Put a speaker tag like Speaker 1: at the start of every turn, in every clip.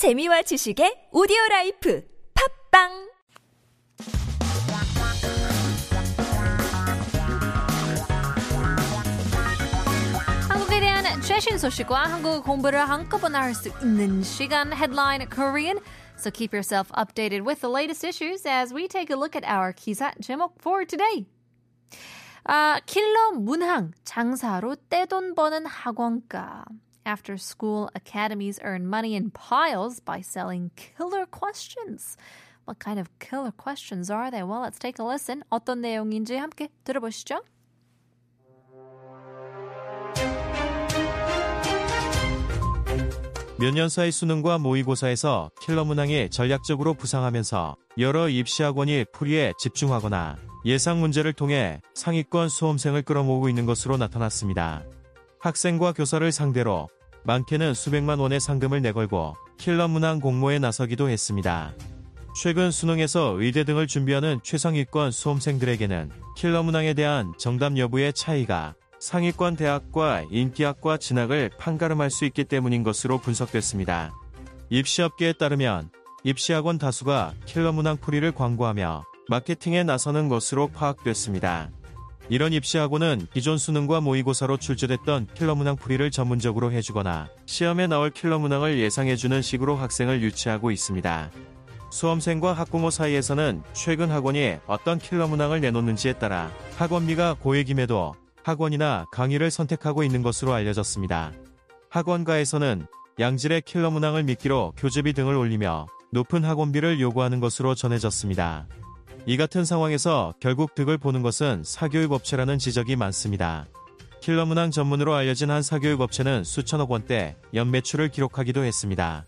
Speaker 1: 재미와 지식의 오디오 라이프 팝빵
Speaker 2: 한국에 대한 최신 소식과 한국 공부를 한꺼번에 할 수 있는 시간 Headline Korean. So keep yourself updated with the latest issues as we take a look at our 기사 제목 for today. 아, 킬러 문항 장사로 떼돈 버는 학원가. After school academies earn money in piles by selling killer questions. What kind of killer questions are they? Well, let's take a listen. 어떤 내용인지 함께 들어보시죠.
Speaker 3: 몇 년 사이 수능과 모의고사에서 킬러 문항이 전략적으로 부상하면서 여러 입시학원이 풀이에 집중하거나 예상 문제를 통해 상위권 수험생을 끌어모으고 있는 것으로 나타났습니다. 학생과 교사를 상대로 많게는 수백만 원의 상금을 내걸고 킬러 문항 공모에 나서기도 했습니다. 최근 수능에서 의대 등을 준비하는 최상위권 수험생들에게는 킬러 문항에 대한 정답 여부의 차이가 상위권 대학과 인기학과 진학을 판가름할 수 있기 때문인 것으로 분석됐습니다. 입시업계에 따르면 입시학원 다수가 킬러 문항 풀이를 광고하며 마케팅에 나서는 것으로 파악됐습니다. 이런 입시학원은 기존 수능과 모의고사로 출제됐던 킬러 문항 풀이를 전문적으로 해주거나 시험에 나올 킬러 문항을 예상해주는 식으로 학생을 유치하고 있습니다. 수험생과 학부모 사이에서는 최근 학원이 어떤 킬러 문항을 내놓는지에 따라 학원비가 고액임에도 학원이나 강의를 선택하고 있는 것으로 알려졌습니다. 학원가에서는 양질의 킬러 문항을 미끼로 교재비 등을 올리며 높은 학원비를 요구하는 것으로 전해졌습니다. 이 같은 상황에서 결국 득을 보는 것은 사교육 업체라는 지적이 많습니다. 킬러 문항 전문으로 알려진 한 사교육 업체는 수천억 원대 연매출을 기록하기도 했습니다.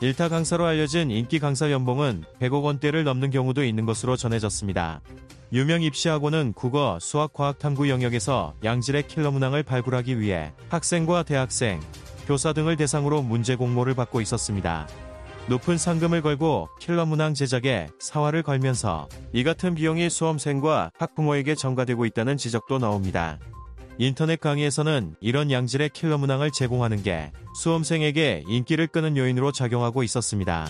Speaker 3: 일타 강사로 알려진 인기 강사 연봉은 100억 원대를 넘는 경우도 있는 것으로 전해졌습니다. 유명 입시학원은 국어, 수학, 과학, 탐구 영역에서 양질의 킬러 문항을 발굴하기 위해 학생과 대학생, 교사 등을 대상으로 문제 공모를 받고 있었습니다. 높은 상금을 걸고 킬러 문항 제작에 사활을 걸면서 이 같은 비용이 수험생과 학부모에게 전가되고 있다는 지적도 나옵니다. 인터넷 강의에서는 이런 양질의 킬러 문항을 제공하는 게 수험생에게 인기를 끄는 요인으로 작용하고 있었습니다.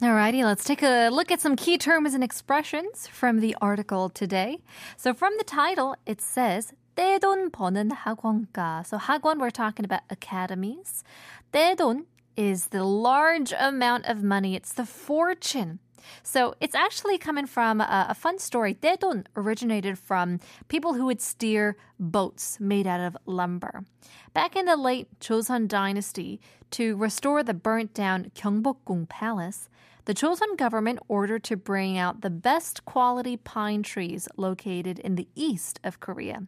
Speaker 2: Alrighty, let's take a look at some key terms and expressions from the article today. So from the title, it says 떼돈 버는 학원가. So 학원, we're talking about academies. 떼돈 is the large amount of money. It's the fortune. So it's actually coming from a, a fun story. 떼돈 originated from people who would steer boats made out of lumber. Back in the late Joseon dynasty, to restore the burnt down Gyeongbokgung Palace, the Joseon government ordered to bring out the best quality pine trees located in the east of Korea.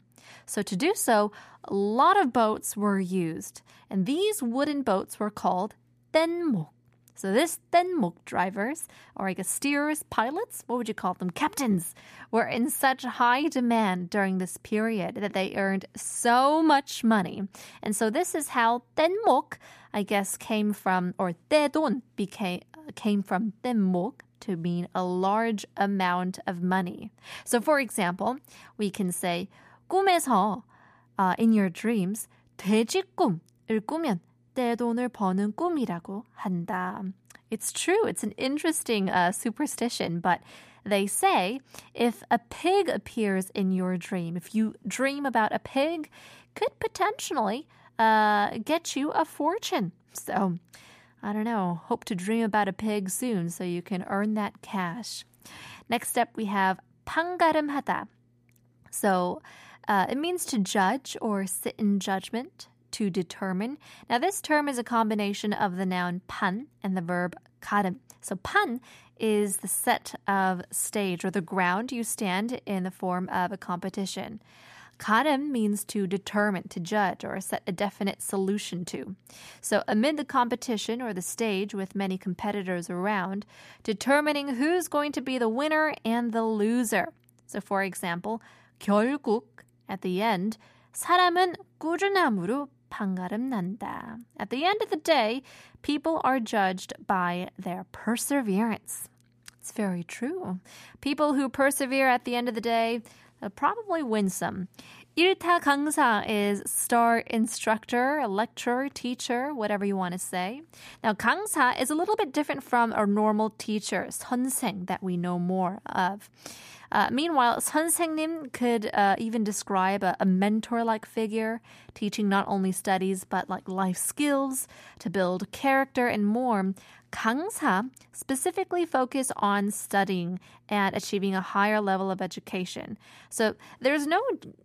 Speaker 2: So to do so, a lot of boats were used, and these wooden boats were called tenmok. So this tenmok drivers, or I guess steerers, pilots, what would you call them? Captains, were in such high demand during this period that they earned so much money. And so this is how tenmok, I guess, came from, or 떼돈 became uh, came from tenmok to mean a large amount of money. So for example, we can say 꿈에서 uh, in your dreams 돼지 꿈을 꾸면 떼돈을 버는 꿈이라고 한다. It's true. It's an interesting uh, superstition, but they say if a pig appears in your dream, if you dream about a pig, could potentially uh, get you a fortune. So, I don't know. Hope to dream about a pig soon so you can earn that cash. Next up, we have 판가름하다. So, uh, it means to judge or sit in judgment, to determine. Now, this term is a combination of the noun 판 and the verb 가름. So, 판 is the set of stage or the ground you stand in the form of a competition. 가름 means to determine, to judge, or set a definite solution to. So, amid the competition or the stage with many competitors around, determining who's going to be the winner and the loser. So, for example, 결국, at the end, 사람은 꾸준함으로 판가름 난다. At the end of the day, people are judged by their perseverance. It's very true. People who persevere at the end of the day uh, probably win some. 일타 강사 is star instructor, lecturer, teacher, whatever you want to say. Now, 강사 is a little bit different from a normal teacher, 선생, that we know more of. Uh, meanwhile, 선생님 could uh, even describe a, a mentor-like figure, teaching not only studies but like life skills to build character and more. 강사 specifically focus on studying and achieving a higher level of education. So there's no,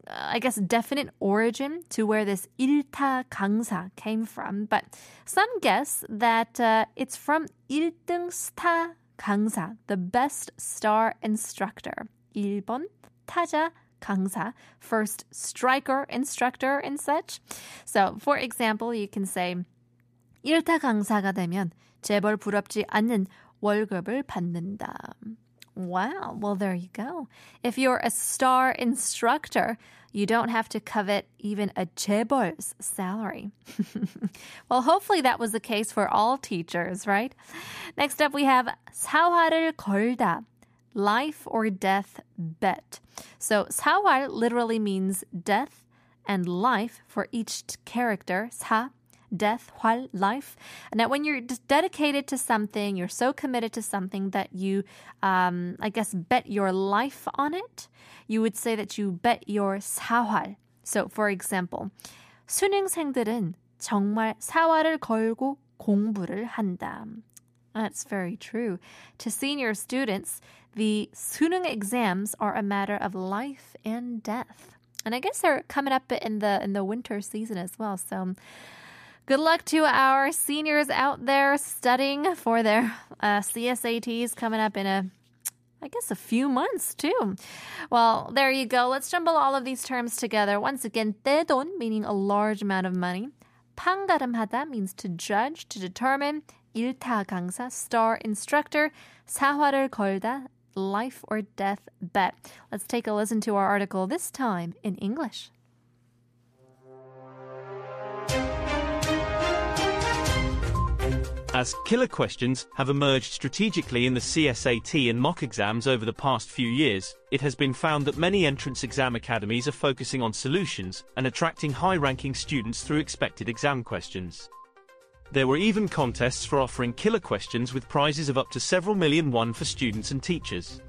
Speaker 2: uh, I guess, definite origin to where this 일타 강사 came from, but some guess that uh, it's from 1등 스타 강사, the best star instructor. 1번 타자 강사, first striker instructor and such. So, for example, you can say 1타 강사가 되면 재벌 부럽지 않는 월급을 받는다. Wow, well, there you go. If you're a star instructor, you don't have to covet even a 재벌's salary. well, hopefully that was the case for all teachers, right? Next up, we have 사활을 걸다. Life or death bet. So, 사활 literally means death and life for each character. 사 death, 활, life. Now, when you're dedicated to something, you're so committed to something that you, um, I guess, bet your life on it, you would say that you bet your 사활. So, for example, 수능생들은 정말 사활을 걸고 공부를 한다. That's very true. To senior students, the 수능 exams are a matter of life and death. And I guess they're coming up in the in the winter season as well. So Good luck to our seniors out there studying for their uh, CSATs coming up in a I guess a few months too. Well, there you go. Let's jumble all of these terms together. Once again, 떼돈 meaning a large amount of money. 판가름하다 means to judge, to determine. 일타 강사, star instructor. 사활을 걸다, life or death bet. Let's take a listen to our article this time in English.
Speaker 4: As killer questions have emerged strategically in the CSAT and mock exams over the past few years, it has been found that many entrance exam academies are focusing on solutions and attracting high-ranking students through expected exam questions. There were even contests for offering killer questions with prizes of up to several million won for students and teachers.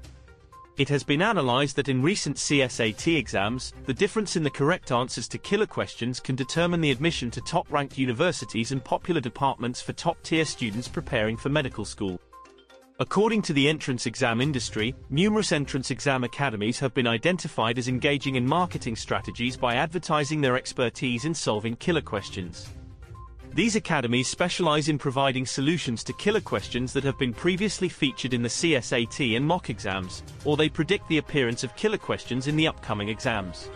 Speaker 4: It has been analysed that in recent CSAT exams, the difference in the correct answers to killer questions can determine the admission to top-ranked universities and popular departments for top-tier students preparing for medical school. According to the entrance exam industry, numerous entrance exam academies have been identified as engaging in marketing strategies by advertising their expertise in solving killer questions. These academies specialize in providing solutions to killer questions that have been previously featured in the CSAT and mock exams, or they predict the appearance of killer questions in the upcoming exams.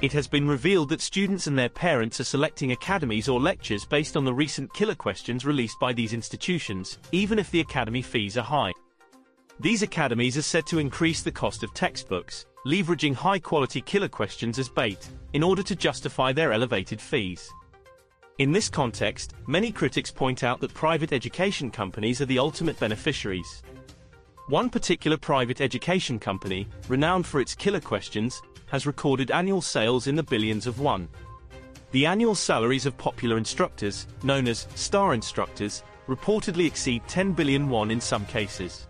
Speaker 4: It has been revealed that students and their parents are selecting academies or lectures based on the recent killer questions released by these institutions, even if the academy fees are high. These academies are said to increase the cost of textbooks, leveraging high-quality killer questions as bait, in order to justify their elevated fees. In this context, many critics point out that private education companies are the ultimate beneficiaries. One particular private education company, renowned for its killer questions, has recorded annual sales in the billions of won. The annual salaries of popular instructors, known as star instructors, reportedly exceed 10 billion won in some cases.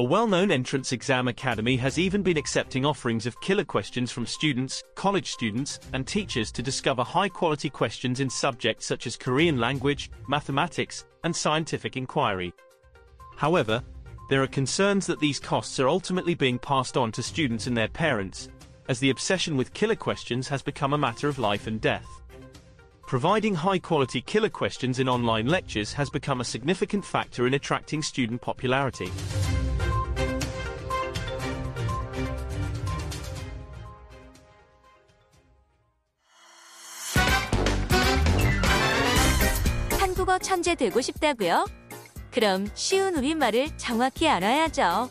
Speaker 4: A well-known entrance exam academy has even been accepting offerings of killer questions from students, college students, and teachers to discover high-quality questions in subjects such as Korean language, mathematics, and scientific inquiry. However, there are concerns that these costs are ultimately being passed on to students and their parents, as the obsession with killer questions has become a matter of life and death. Providing high-quality killer questions in online lectures has become a significant factor in attracting student popularity.
Speaker 1: 천재 되고 싶다고요? 그럼 쉬운 우리말을 정확히 알아야죠.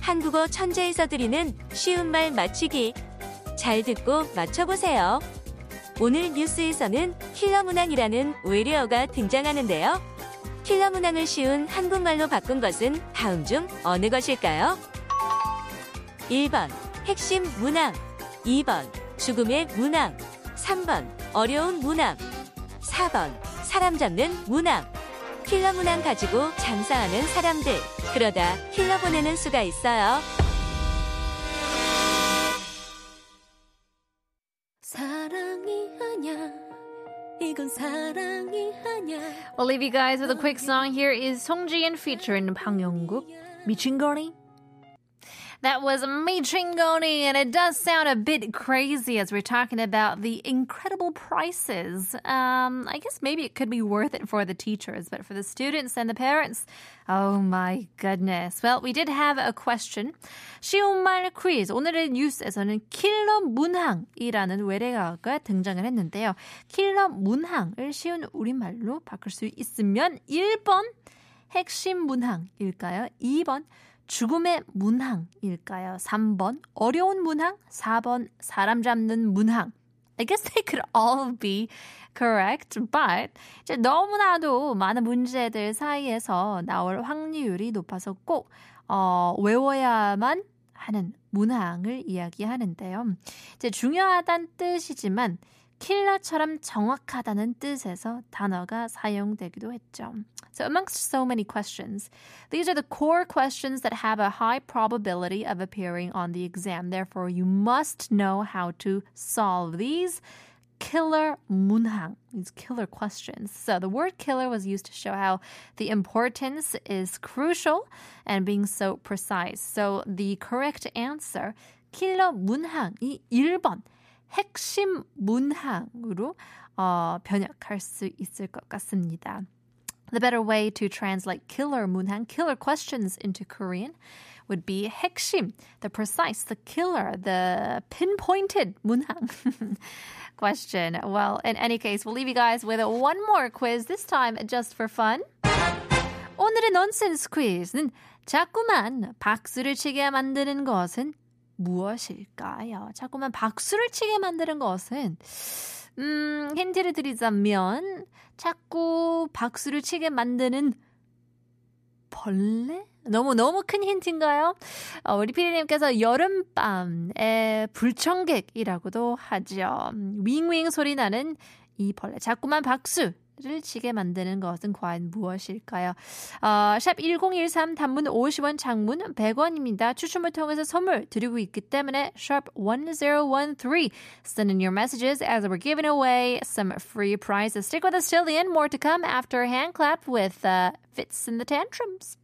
Speaker 1: 한국어 천재에서 드리는 쉬운 말 맞추기. 잘 듣고 맞춰보세요. 오늘 뉴스에서는 킬러 문항이라는 외래어가 등장하는데요. 킬러 문항을 쉬운 한국말로 바꾼 것은 다음 중 어느 것일까요? 1번 핵심 문항 2번 죽음의 문항. 3번 어려운 문항. 4번 사람 잡는 문항. 킬러 문항 가지고 장사하는 사람들. 그러다 킬러 보내는 수가 있어요.
Speaker 5: 사랑이 아냐 이건 사랑이
Speaker 2: leave you guys with a quick song. Here is Song Ji-in featuring Bang Yong-guk. 미친 거니? That was Michingoni, and it does sound a bit crazy as we're talking about the incredible prices. Um, I guess maybe it could be worth it for the teachers, but for the students and the parents, oh my goodness. Well, we did have a question. 쉬운 말 퀴즈. 오늘의 뉴스에서는 킬러 문항이라는 외래어가 등장을 했는데요. 킬러 문항을 쉬운 우리말로 바꿀 수 있으면 1번 핵심 문항일까요? 2번 죽음의 문항일까요? 3번 어려운 문항, 4번 사람 잡는 문항. I guess they could all be correct, but 이제 너무나도 많은 문제들 사이에서 나올 확률이 높아서 꼭 어, 외워야만 하는 문항을 이야기하는데요. 이제 중요하다는 뜻이지만 킬러처럼 정확하다는 뜻에서 단어가 사용되기도 했죠. So amongst so many questions, these are the core questions that have a high probability of appearing on the exam. Therefore, you must know how to solve these killer 문항, these killer questions. So the word killer was used to show how the importance is crucial and being so precise. So the correct answer, killer 문항이 1번. 핵심 문항으로 어, 번역할 수 있을 것 같습니다. The better way to translate killer 문항, killer questions into Korean would be 핵심, the precise, the killer, the pinpointed 문항 question. Well, in any case, we'll leave you guys with one more quiz, this time just for fun. 오늘의 nonsense quiz는 자꾸만 박수를 치게 만드는 것은 무엇일까요? 자꾸만 박수를 치게 만드는 것은 음, 힌트를 드리자면 자꾸 박수를 치게 만드는 벌레? 너무 너무 큰 힌트인가요? 어, 우리 피디님께서 여름밤의 불청객이라고도 하죠. 윙윙 소리 나는 이 벌레. 자꾸만 박수. 를 치게 만드는 것은 과연 무엇일까요? 어, 샵 1013 단문 50원 장문 100원입니다. 추첨을 통해서 선물 드리고 있기 때문에 샵 1013 send in your messages as we're giving away some free prizes. Stick with us till the end. More to come after hand clap with uh, Fits in the Tantrums.